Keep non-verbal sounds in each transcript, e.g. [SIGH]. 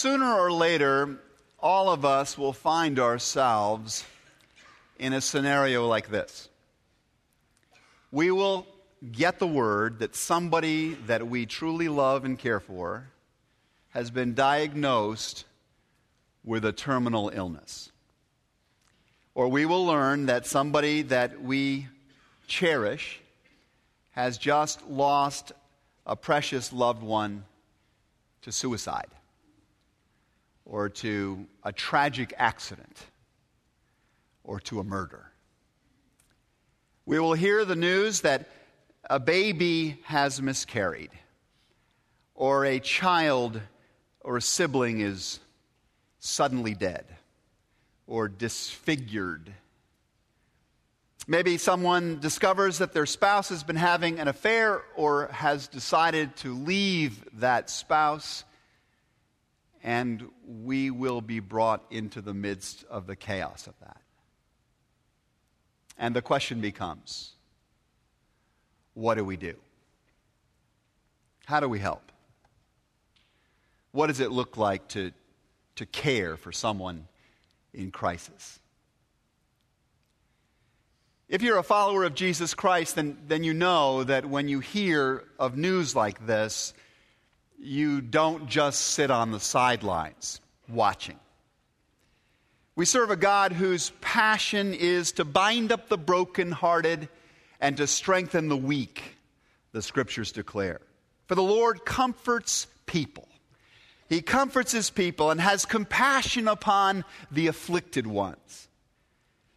Sooner or later, all of us will find ourselves in a scenario like this. We will get the word that somebody that we truly love and care for has been diagnosed with a terminal illness. Or we will learn that somebody that we cherish has just lost a precious loved one to suicide or to a tragic accident or to a murder. We will hear the news that a baby has miscarried, or a child or a sibling is suddenly dead or disfigured. Maybe someone discovers that their spouse has been having an affair or has decided to leave that spouse and we will be brought into the midst of the chaos of that. And the question becomes what do we do? How do we help? What does it look like to, to care for someone in crisis? If you're a follower of Jesus Christ, then, then you know that when you hear of news like this, you don't just sit on the sidelines watching. We serve a God whose passion is to bind up the brokenhearted and to strengthen the weak, the scriptures declare. For the Lord comforts people. He comforts his people and has compassion upon the afflicted ones.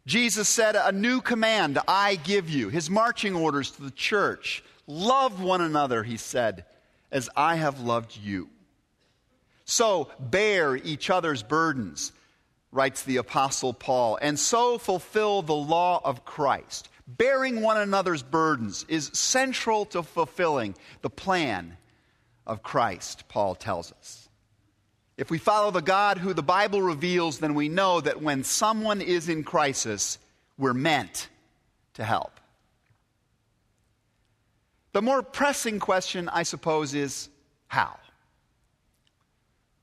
Jesus said, A new command I give you, his marching orders to the church. Love one another, he said as I have loved you. So bear each other's burdens, writes the Apostle Paul, and so fulfill the law of Christ. Bearing one another's burdens is central to fulfilling the plan of Christ, Paul tells us. If we follow the God who the Bible reveals, then we know that when someone is in crisis, we're meant to help. The more pressing question, I suppose, is how?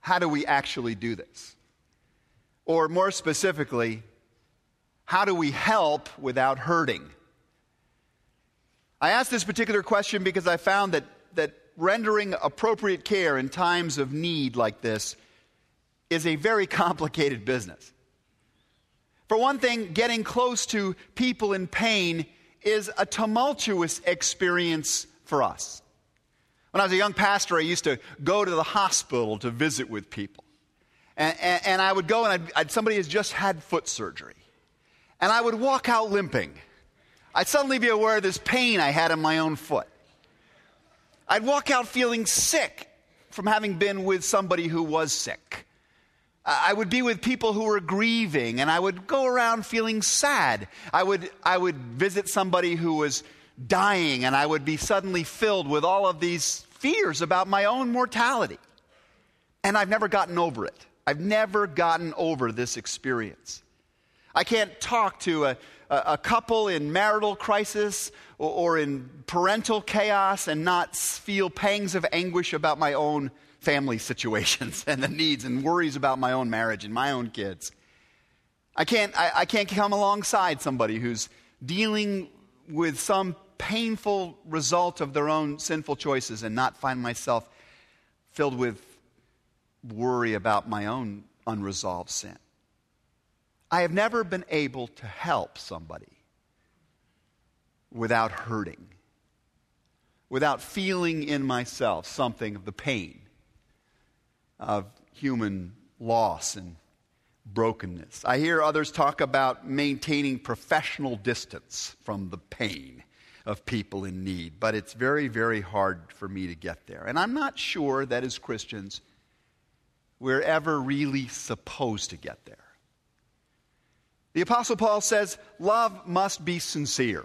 How do we actually do this? Or more specifically, how do we help without hurting? I asked this particular question because I found that, that rendering appropriate care in times of need like this is a very [LAUGHS] complicated business. For one thing, getting close to people in pain is a tumultuous experience for us. When I was a young pastor, I used to go to the hospital to visit with people. And, and, and I would go and I'd, I'd, somebody has just had foot surgery. And I would walk out limping. I'd suddenly be aware of this pain I had in my own foot. I'd walk out feeling sick from having been with somebody who was sick. I would be with people who were grieving, and I would go around feeling sad. I would, I would visit somebody who was dying, and I would be suddenly filled with all of these fears about my own mortality. And I've never gotten over it. I've never gotten over this experience. I can't talk to a, a couple in marital crisis or, or in parental chaos and not feel pangs of anguish about my own family [LAUGHS] situations and the needs and worries about my own marriage and my own kids. I can't, I, I can't come alongside somebody who's dealing with some painful result of their own sinful choices and not find myself filled with worry about my own unresolved sin. I have never been able to help somebody without hurting, without feeling in myself something of the pain of human loss and brokenness. I hear others talk about maintaining professional distance from the pain of people in need, but it's very, very hard for me to get there. And I'm not sure that as Christians, we're ever really supposed to get there. The Apostle Paul says love must be sincere.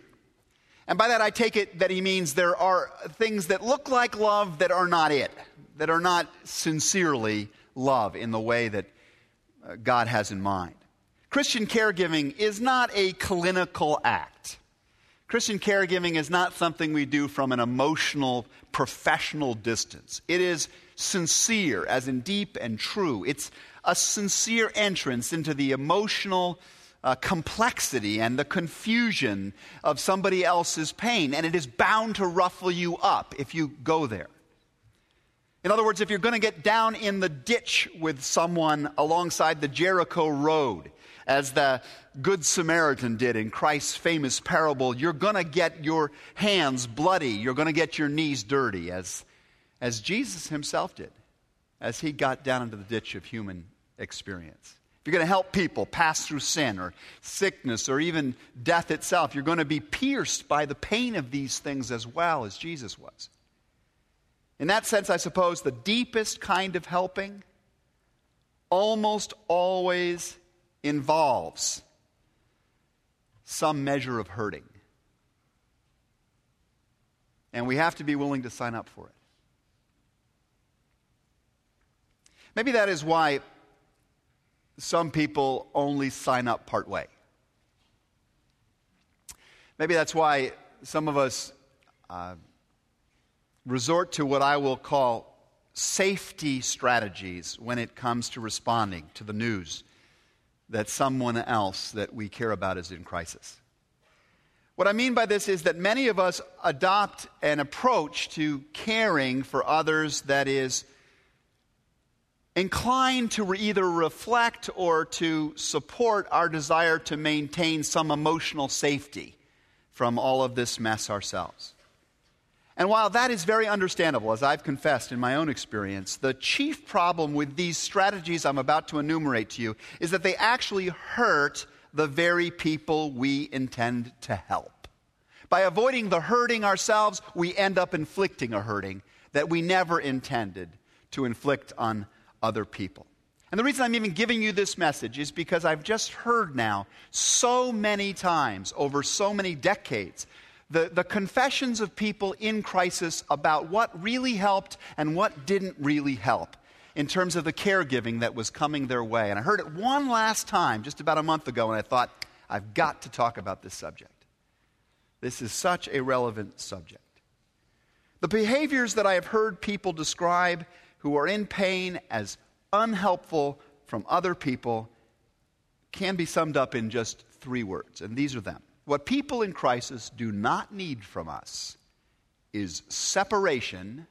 And by that, I take it that he means there are things that look like love that are not it that are not sincerely love in the way that uh, God has in mind. Christian caregiving is not a clinical act. Christian caregiving is not something we do from an emotional, professional distance. It is sincere, as in deep and true. It's a sincere entrance into the emotional uh, complexity and the confusion of somebody else's pain, and it is bound to ruffle you up if you go there. In other words, if you're going to get down in the ditch with someone alongside the Jericho Road, as the Good Samaritan did in Christ's famous parable, you're going to get your hands bloody. You're going to get your knees dirty, as, as Jesus himself did, as he got down into the ditch of human experience. If you're going to help people pass through sin or sickness or even death itself, you're going to be pierced by the pain of these things as well as Jesus was. In that sense, I suppose the deepest kind of helping almost always involves some measure of hurting. And we have to be willing to sign up for it. Maybe that is why some people only sign up part way. Maybe that's why some of us uh, resort to what I will call safety strategies when it comes to responding to the news that someone else that we care about is in crisis. What I mean by this is that many of us adopt an approach to caring for others that is inclined to either reflect or to support our desire to maintain some emotional safety from all of this mess ourselves. And while that is very understandable, as I've confessed in my own experience, the chief problem with these strategies I'm about to enumerate to you is that they actually hurt the very people we intend to help. By avoiding the hurting ourselves, we end up inflicting a hurting that we never intended to inflict on other people. And the reason I'm even giving you this message is because I've just heard now so many times over so many decades the, the confessions of people in crisis about what really helped and what didn't really help in terms of the caregiving that was coming their way. And I heard it one last time just about a month ago, and I thought, I've got to talk about this subject. This is such a relevant subject. The behaviors that I have heard people describe who are in pain as unhelpful from other people can be summed up in just three words, and these are them what people in crisis do not need from us is separation,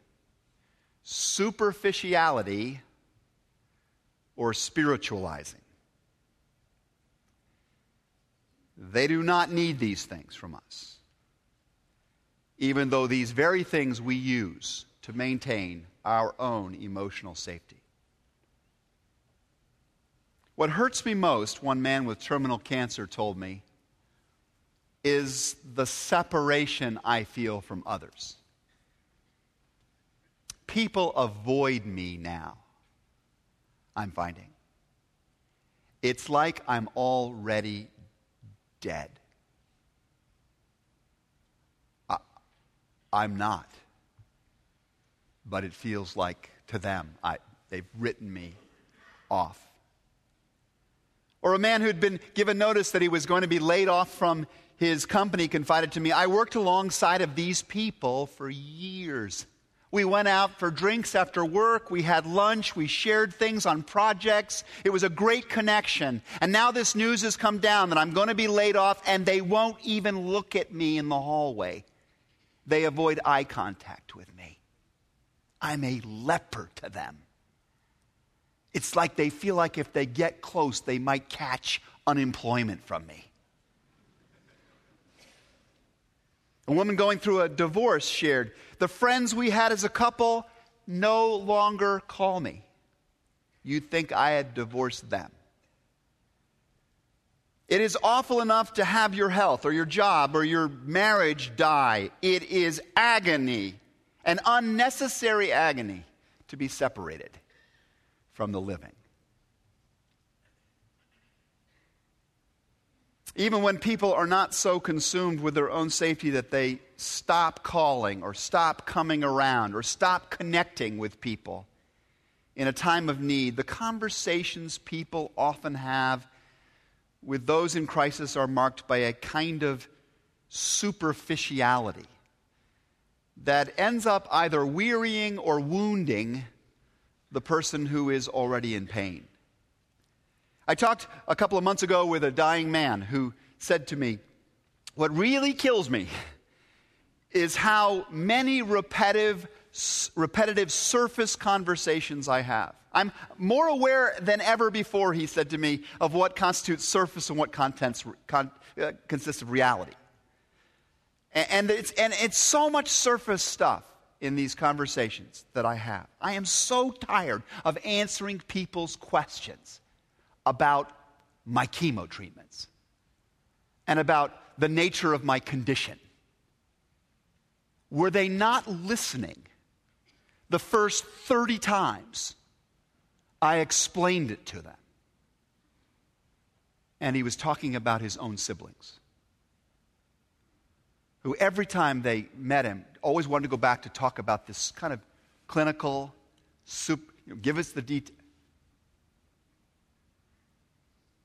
superficiality, or spiritualizing. They do not need these things from us, even though these very things we use to maintain our own emotional safety. What hurts me most, one man with terminal cancer told me, is the separation I feel from others. People avoid me now, I'm finding. It's like I'm already dead. I, I'm not. But it feels like to them, I, they've written me off. Or a man who'd been given notice that he was going to be laid off from his company confided to me, I worked alongside of these people for years. We went out for drinks after work. We had lunch. We shared things on projects. It was a great connection. And now this news has come down that I'm going to be laid off, and they won't even look at me in the hallway. They avoid eye contact with me. I'm a leper to them. It's like they feel like if they get close, they might catch unemployment from me. A woman going through a divorce shared, The friends we had as a couple no longer call me. You'd think I had divorced them. It is awful enough to have your health or your job or your marriage die. It is agony, an unnecessary agony, to be separated from the living. Even when people are not so consumed with their own safety that they stop calling or stop coming around or stop connecting with people in a time of need, the conversations people often have with those in crisis are marked by a kind of superficiality that ends up either wearying or wounding the person who is already in pain. I talked a couple of months ago with a dying man who said to me, What really kills me is how many repetitive, repetitive surface conversations I have. I'm more aware than ever before, he said to me, of what constitutes surface and what contents, con, uh, consists of reality. And, and, it's, and it's so much surface stuff in these conversations that I have. I am so tired of answering people's questions about my chemo treatments and about the nature of my condition. Were they not listening the first 30 times I explained it to them? And he was talking about his own siblings, who every time they met him always wanted to go back to talk about this kind of clinical, soup, you know, give us the detail.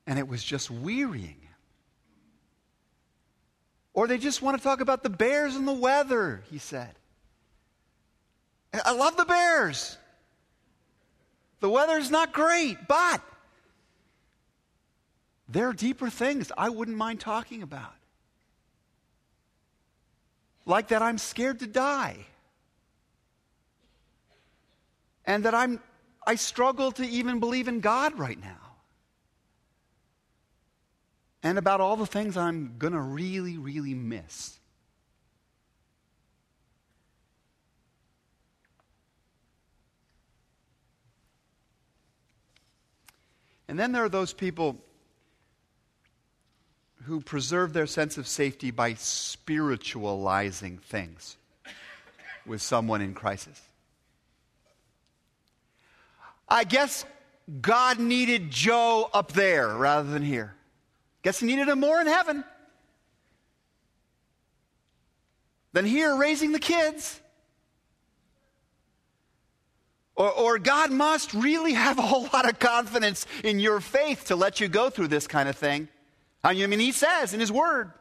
And it was just wearying. Or they just want to talk about the bears and the weather, he said. I love the bears. The weather's not great, but there are deeper things I wouldn't mind talking about. Like that I'm scared to die. And that I'm I struggle to even believe in God right now and about all the things I'm going to really, really miss. And then there are those people who preserve their sense of safety by spiritualizing things with someone in crisis. I guess God needed Joe up there rather than here. Guess he needed him more in heaven than here raising the kids. Or, or, God must really have a whole lot of confidence in your faith to let you go through this kind of thing. I mean, He says in His Word,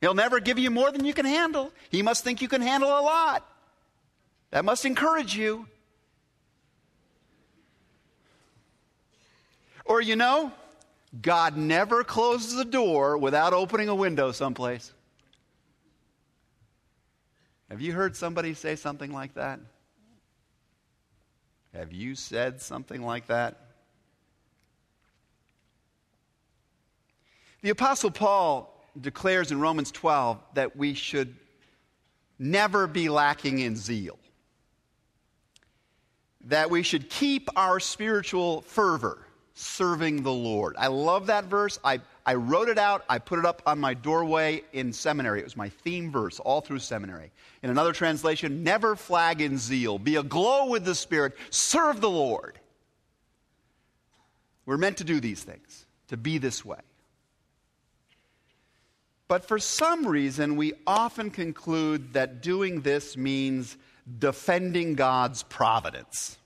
He'll never give you more than you can handle. He must think you can handle a lot. That must encourage you. Or, you know, God never closes a door without opening a window someplace. Have you heard somebody say something like that? Have you said something like that? The Apostle Paul declares in Romans 12 that we should never be lacking in zeal, that we should keep our spiritual fervor serving the Lord. I love that verse. I, I wrote it out. I put it up on my doorway in seminary. It was my theme verse all through seminary. In another translation, never flag in zeal. Be aglow with the Spirit. Serve the Lord. We're meant to do these things, to be this way. But for some reason, we often conclude that doing this means defending God's providence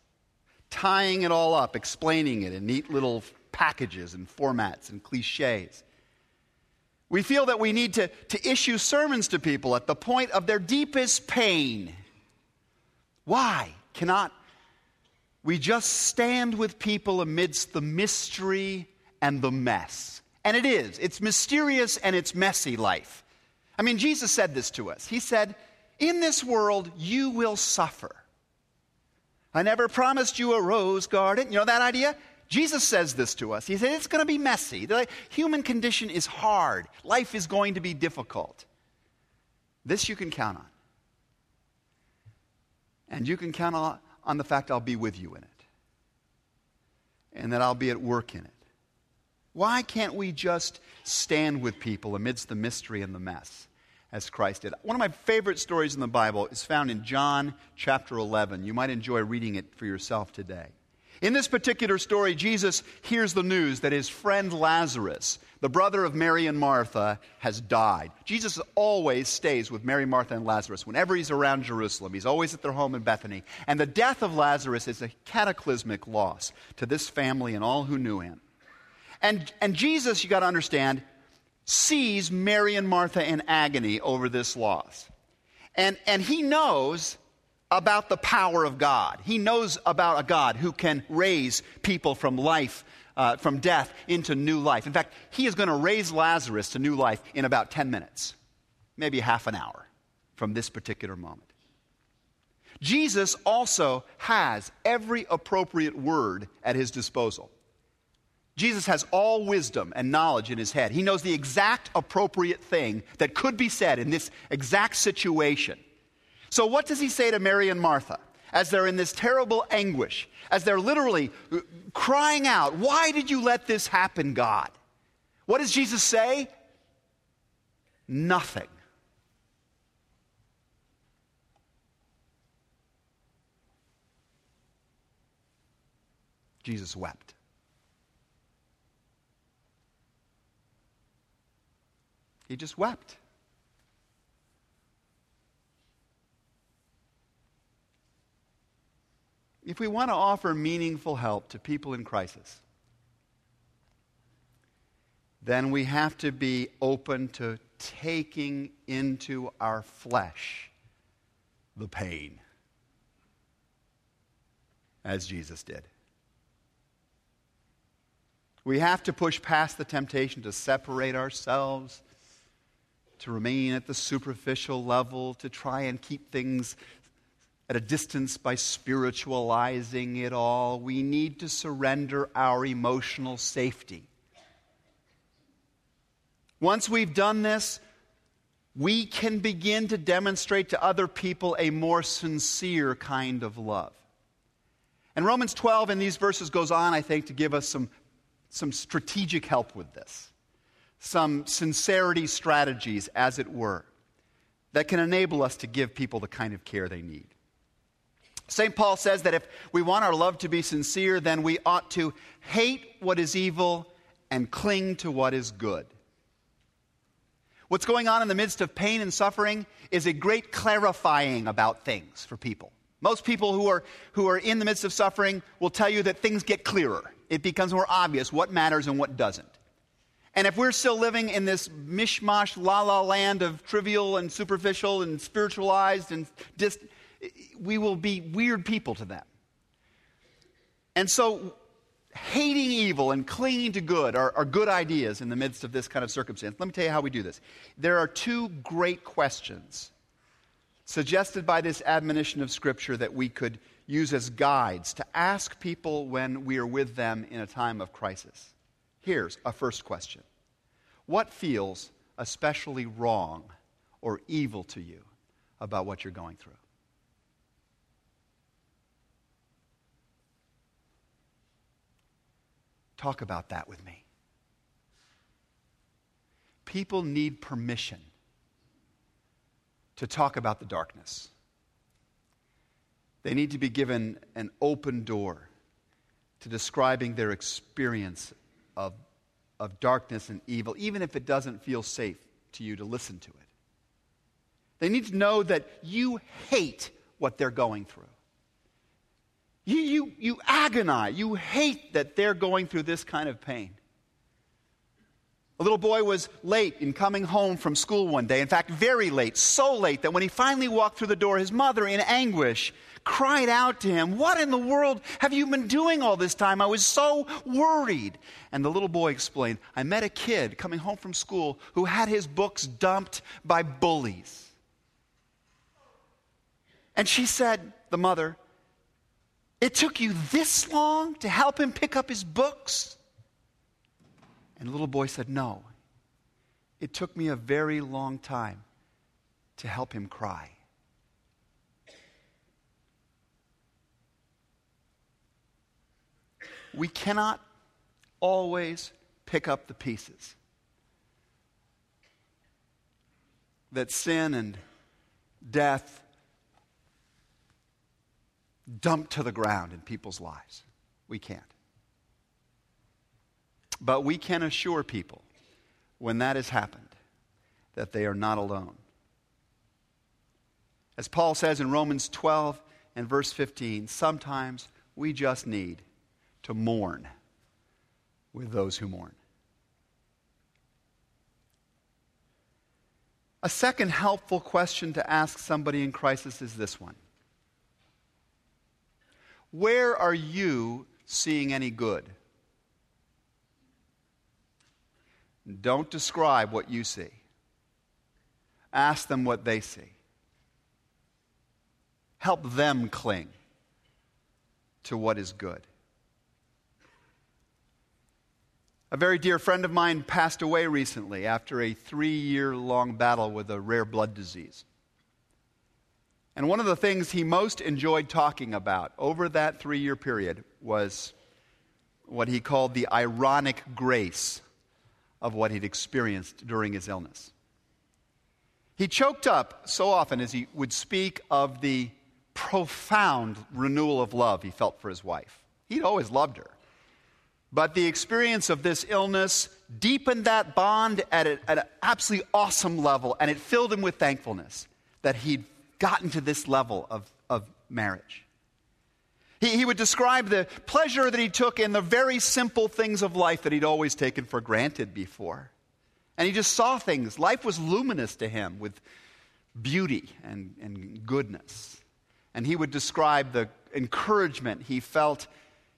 tying it all up, explaining it in neat little packages and formats and cliches. We feel that we need to, to issue sermons to people at the point of their deepest pain. Why cannot we just stand with people amidst the mystery and the mess? And it is. It's mysterious and it's messy life. I mean, Jesus said this to us. He said, In this world you will suffer. I never promised you a rose garden. You know that idea? Jesus says this to us. He said, It's going to be messy. The human condition is hard. Life is going to be difficult. This you can count on. And you can count on, the fact I'll be with you in it. And that I'll be at work in it. Why can't we just stand with people amidst the mystery and the mess? as Christ did. One of my favorite stories in the Bible is found in John chapter 11. You might enjoy reading it for yourself today. In this particular story, Jesus hears the news that his friend Lazarus, the brother of Mary and Martha, has died. Jesus always stays with Mary, Martha, and Lazarus. Whenever he's around Jerusalem, he's always at their home in Bethany. And the death of Lazarus is a cataclysmic loss to this family and all who knew him. And, and Jesus, you got to understand, sees Mary and Martha in agony over this loss. And, and he knows about the power of God. He knows about a God who can raise people from life, uh, from death into new life. In fact, he is going to raise Lazarus to new life in about 10 minutes, maybe half an hour from this particular moment. Jesus also has every appropriate word at his disposal. Jesus has all wisdom and knowledge in his head. He knows the exact appropriate thing that could be said in this exact situation. So, what does he say to Mary and Martha as they're in this terrible anguish, as they're literally uh, crying out, Why did you let this happen, God? What does Jesus say? Nothing. Jesus wept. He just wept. If we want to offer meaningful help to people in crisis, then we have to be open to taking into our flesh the pain, as Jesus did. We have to push past the temptation to separate ourselves to remain at the superficial level, to try and keep things at a distance by spiritualizing it all. We need to surrender our emotional safety. Once we've done this, we can begin to demonstrate to other people a more sincere kind of love. And Romans 12 in these verses goes on, I think, to give us some, some strategic help with this some sincerity strategies, as it were, that can enable us to give people the kind of care they need. St. Paul says that if we want our love to be sincere, then we ought to hate what is evil and cling to what is good. What's going on in the midst of pain and suffering is a great clarifying about things for people. Most people who are, who are in the midst of suffering will tell you that things get clearer. It becomes more obvious what matters and what doesn't. And if we're still living in this mishmash, la la land of trivial and superficial and spiritualized and dis- we will be weird people to them. And so, hating evil and clinging to good are, are good ideas in the midst of this kind of circumstance. Let me tell you how we do this. There are two great questions suggested by this admonition of Scripture that we could use as guides to ask people when we are with them in a time of crisis. Here's a first question What feels especially wrong or evil to you about what you're going through? Talk about that with me. People need permission to talk about the darkness. They need to be given an open door to describing their experience of, of darkness and evil, even if it doesn't feel safe to you to listen to it. They need to know that you hate what they're going through. You, you, you agonize, you hate that they're going through this kind of pain. A little boy was late in coming home from school one day. In fact, very late, so late that when he finally walked through the door, his mother, in anguish, cried out to him, What in the world have you been doing all this time? I was so worried. And the little boy explained, I met a kid coming home from school who had his books dumped by bullies. And she said, the mother, It took you this long to help him pick up his books? And the little boy said, No. It took me a very long time to help him cry. We cannot always pick up the pieces. That sin and death dump to the ground in people's lives. We can't. But we can assure people when that has happened that they are not alone. As Paul says in Romans 12 and verse 15, sometimes we just need to mourn with those who mourn. A second helpful question to ask somebody in crisis is this one Where are you seeing any good? Don't describe what you see. Ask them what they see. Help them cling to what is good. A very dear friend of mine passed away recently after a three year long battle with a rare blood disease. And one of the things he most enjoyed talking about over that three year period was what he called the ironic grace of what he'd experienced during his illness. He choked up so often as he would speak of the profound renewal of love he felt for his wife. He'd always loved her. But the experience of this illness deepened that bond at, a, at an absolutely awesome level, and it filled him with thankfulness that he'd gotten to this level of, of marriage. He, he would describe the pleasure that he took in the very simple things of life that he'd always taken for granted before. And he just saw things. Life was luminous to him with beauty and, and goodness. And he would describe the encouragement he felt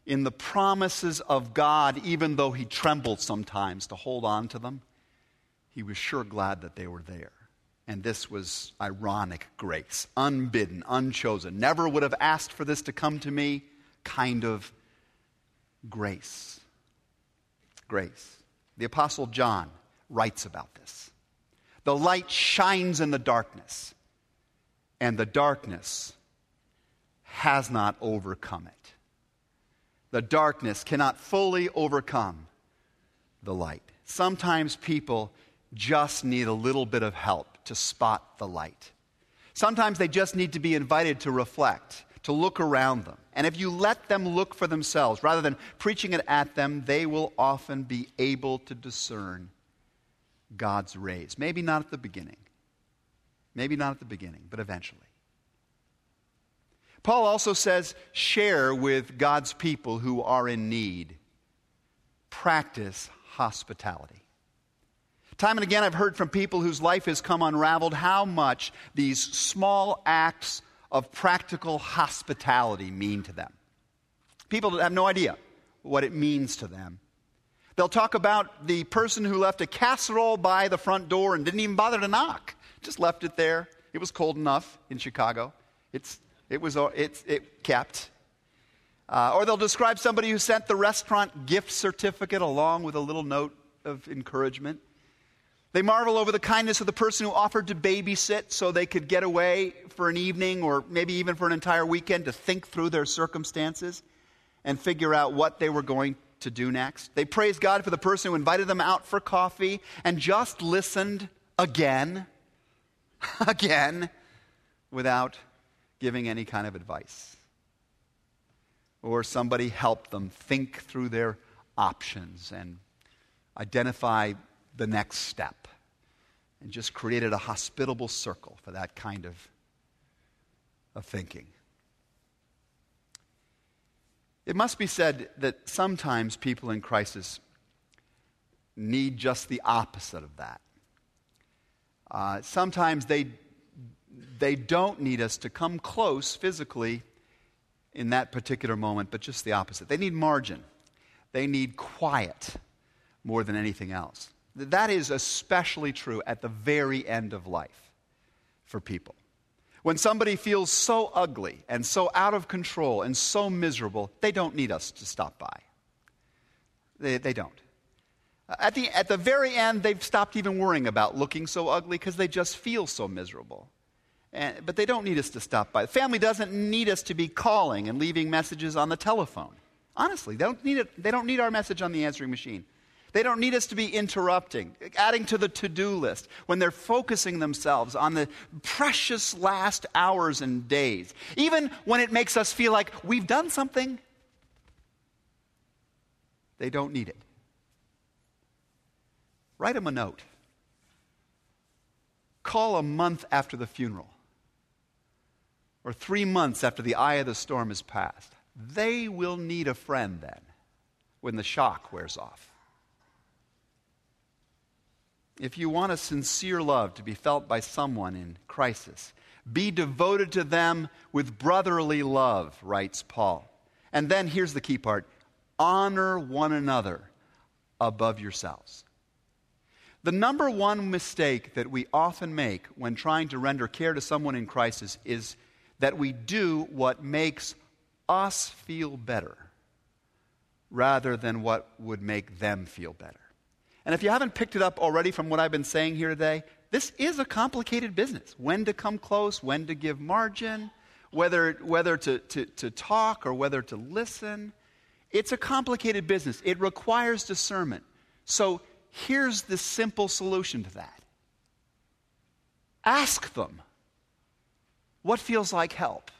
in the promises of God, even though he trembled sometimes to hold on to them. He was sure glad that they were there. And this was ironic grace, unbidden, unchosen. Never would have asked for this to come to me, kind of grace. Grace. The Apostle John writes about this. The light shines in the darkness, and the darkness has not overcome it. The darkness cannot fully overcome the light. Sometimes people just need a little bit of help to spot the light. Sometimes they just need to be invited to reflect, to look around them. And if you let them look for themselves rather than preaching it at them, they will often be able to discern God's rays. Maybe not at the beginning. Maybe not at the beginning, but eventually. Paul also says, share with God's people who are in need. Practice hospitality. Time and again, I've heard from people whose life has come unraveled how much these small acts of practical hospitality mean to them. People that have no idea what it means to them. They'll talk about the person who left a casserole by the front door and didn't even bother to knock, just left it there. It was cold enough in Chicago. It's, it was it, it kept. Uh, or they'll describe somebody who sent the restaurant gift certificate along with a little note of encouragement. They marvel over the kindness of the person who offered to babysit so they could get away for an evening or maybe even for an entire weekend to think through their circumstances and figure out what they were going to do next. They praise God for the person who invited them out for coffee and just listened again, [LAUGHS] again, without giving any kind of advice. Or somebody helped them think through their options and identify the next step and just created a hospitable circle for that kind of, of thinking. It must be said that sometimes people in crisis need just the opposite of that. Uh, sometimes they, they don't need us to come close physically in that particular moment, but just the opposite. They need margin, they need quiet more than anything else. That is especially true at the very end of life for people. When somebody feels so ugly and so out of control and so miserable, they don't need us to stop by. They, they don't. At the, at the very end, they've stopped even worrying about looking so ugly because they just feel so miserable. And, but they don't need us to stop by. The family doesn't need us to be calling and leaving messages on the telephone. Honestly, they don't need, it, they don't need our message on the answering machine. They don't need us to be interrupting, adding to the to do list when they're focusing themselves on the precious last hours and days. Even when it makes us feel like we've done something, they don't need it. Write them a note. Call a month after the funeral or three months after the eye of the storm has passed. They will need a friend then when the shock wears off. if you want a sincere love to be felt by someone in crisis, be devoted to them with brotherly love, writes Paul. And then here's the key part honor one another above yourselves. The number one mistake that we often make when trying to render care to someone in crisis is that we do what makes us feel better rather than what would make them feel better. And if you haven't picked it up already from what I've been saying here today, this is a complicated business. When to come close, when to give margin, whether, whether to, to, to talk or whether to listen. It's a complicated business. It requires discernment. So here's the simple solution to that ask them what feels like help.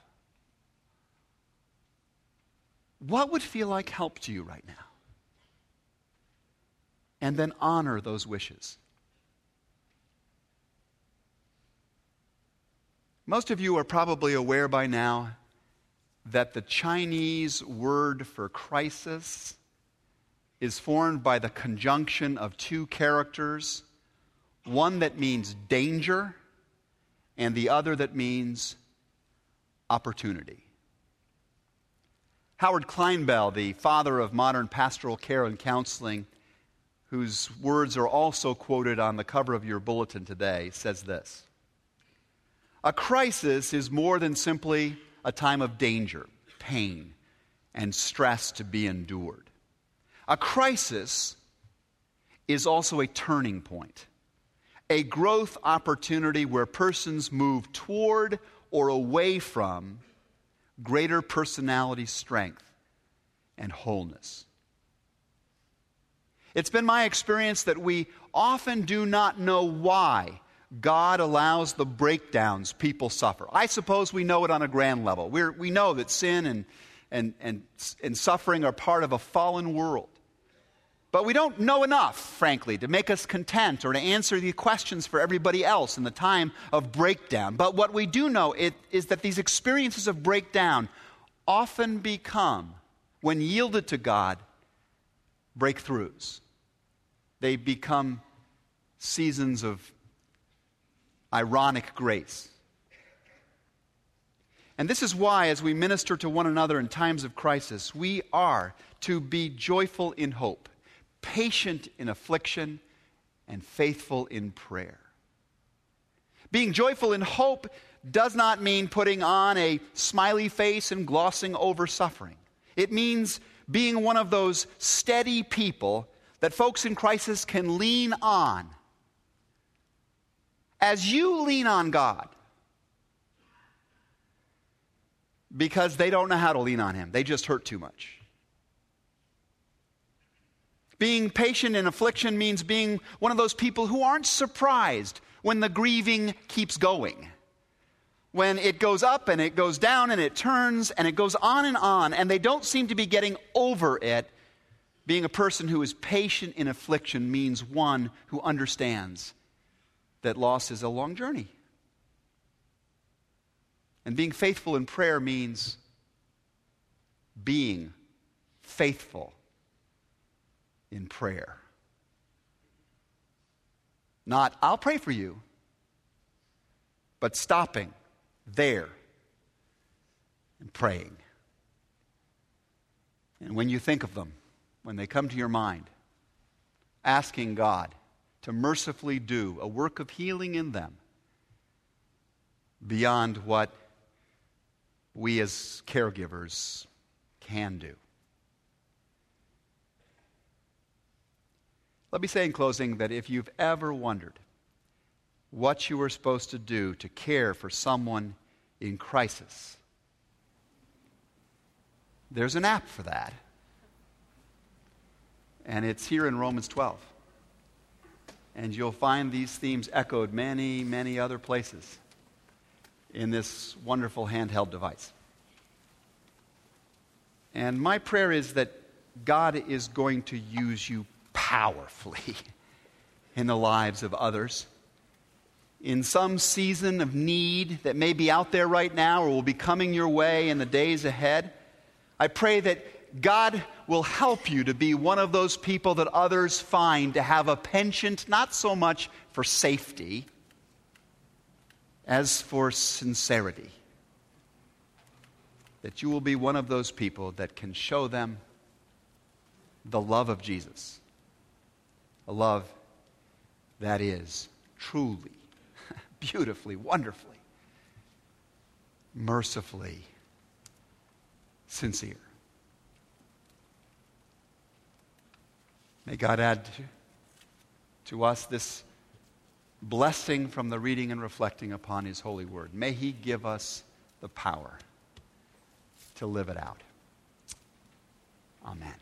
What would feel like help to you right now? And then honor those wishes. Most of you are probably aware by now that the Chinese word for crisis is formed by the conjunction of two characters one that means danger, and the other that means opportunity. Howard Clinebell, the father of modern pastoral care and counseling, whose words are also quoted on the cover of your bulletin today, says this A crisis is more than simply a time of danger, pain, and stress to be endured. A crisis is also a turning point, a growth opportunity where persons move toward or away from greater personality strength and wholeness. It's been my experience that we often do not know why God allows the breakdowns people suffer. I suppose we know it on a grand level. We're, we know that sin and, and, and, and suffering are part of a fallen world. But we don't know enough, frankly, to make us content or to answer the questions for everybody else in the time of breakdown. But what we do know it, is that these experiences of breakdown often become, when yielded to God, breakthroughs. They become seasons of ironic grace. And this is why, as we minister to one another in times of crisis, we are to be joyful in hope, patient in affliction, and faithful in prayer. Being joyful in hope does not mean putting on a smiley face and glossing over suffering. It means being one of those steady people that folks in crisis can lean on as you lean on God, because they don't know how to lean on Him, they just hurt too much. Being patient in affliction means being one of those people who aren't surprised when the grieving keeps going. When it goes up and it goes down and it turns and it goes on and on, and they don't seem to be getting over it. Being a person who is patient in affliction means one who understands that loss is a long journey. And being faithful in prayer means being faithful in prayer. Not, I'll pray for you, but stopping there and praying. And when you think of them, when they come to your mind, asking God to mercifully do a work of healing in them beyond what we as caregivers can do. Let me say in closing that if you've ever wondered what you were supposed to do to care for someone in crisis, there's an app for that. And it's here in Romans 12 and you'll find these themes echoed many, many other places in this wonderful handheld device. And my prayer is that God is going to use you powerfully [LAUGHS] in the lives of others. In some season of need that may be out there right now or will be coming your way in the days ahead, I pray that God will help you to be one of those people that others find to have a penchant not so much for safety as for sincerity. That you will be one of those people that can show them the love of Jesus. A love that is truly, [LAUGHS] beautifully, wonderfully, mercifully sincere. May God add to, us this blessing from the reading and reflecting upon His holy word. May He give us the power to live it out. Amen.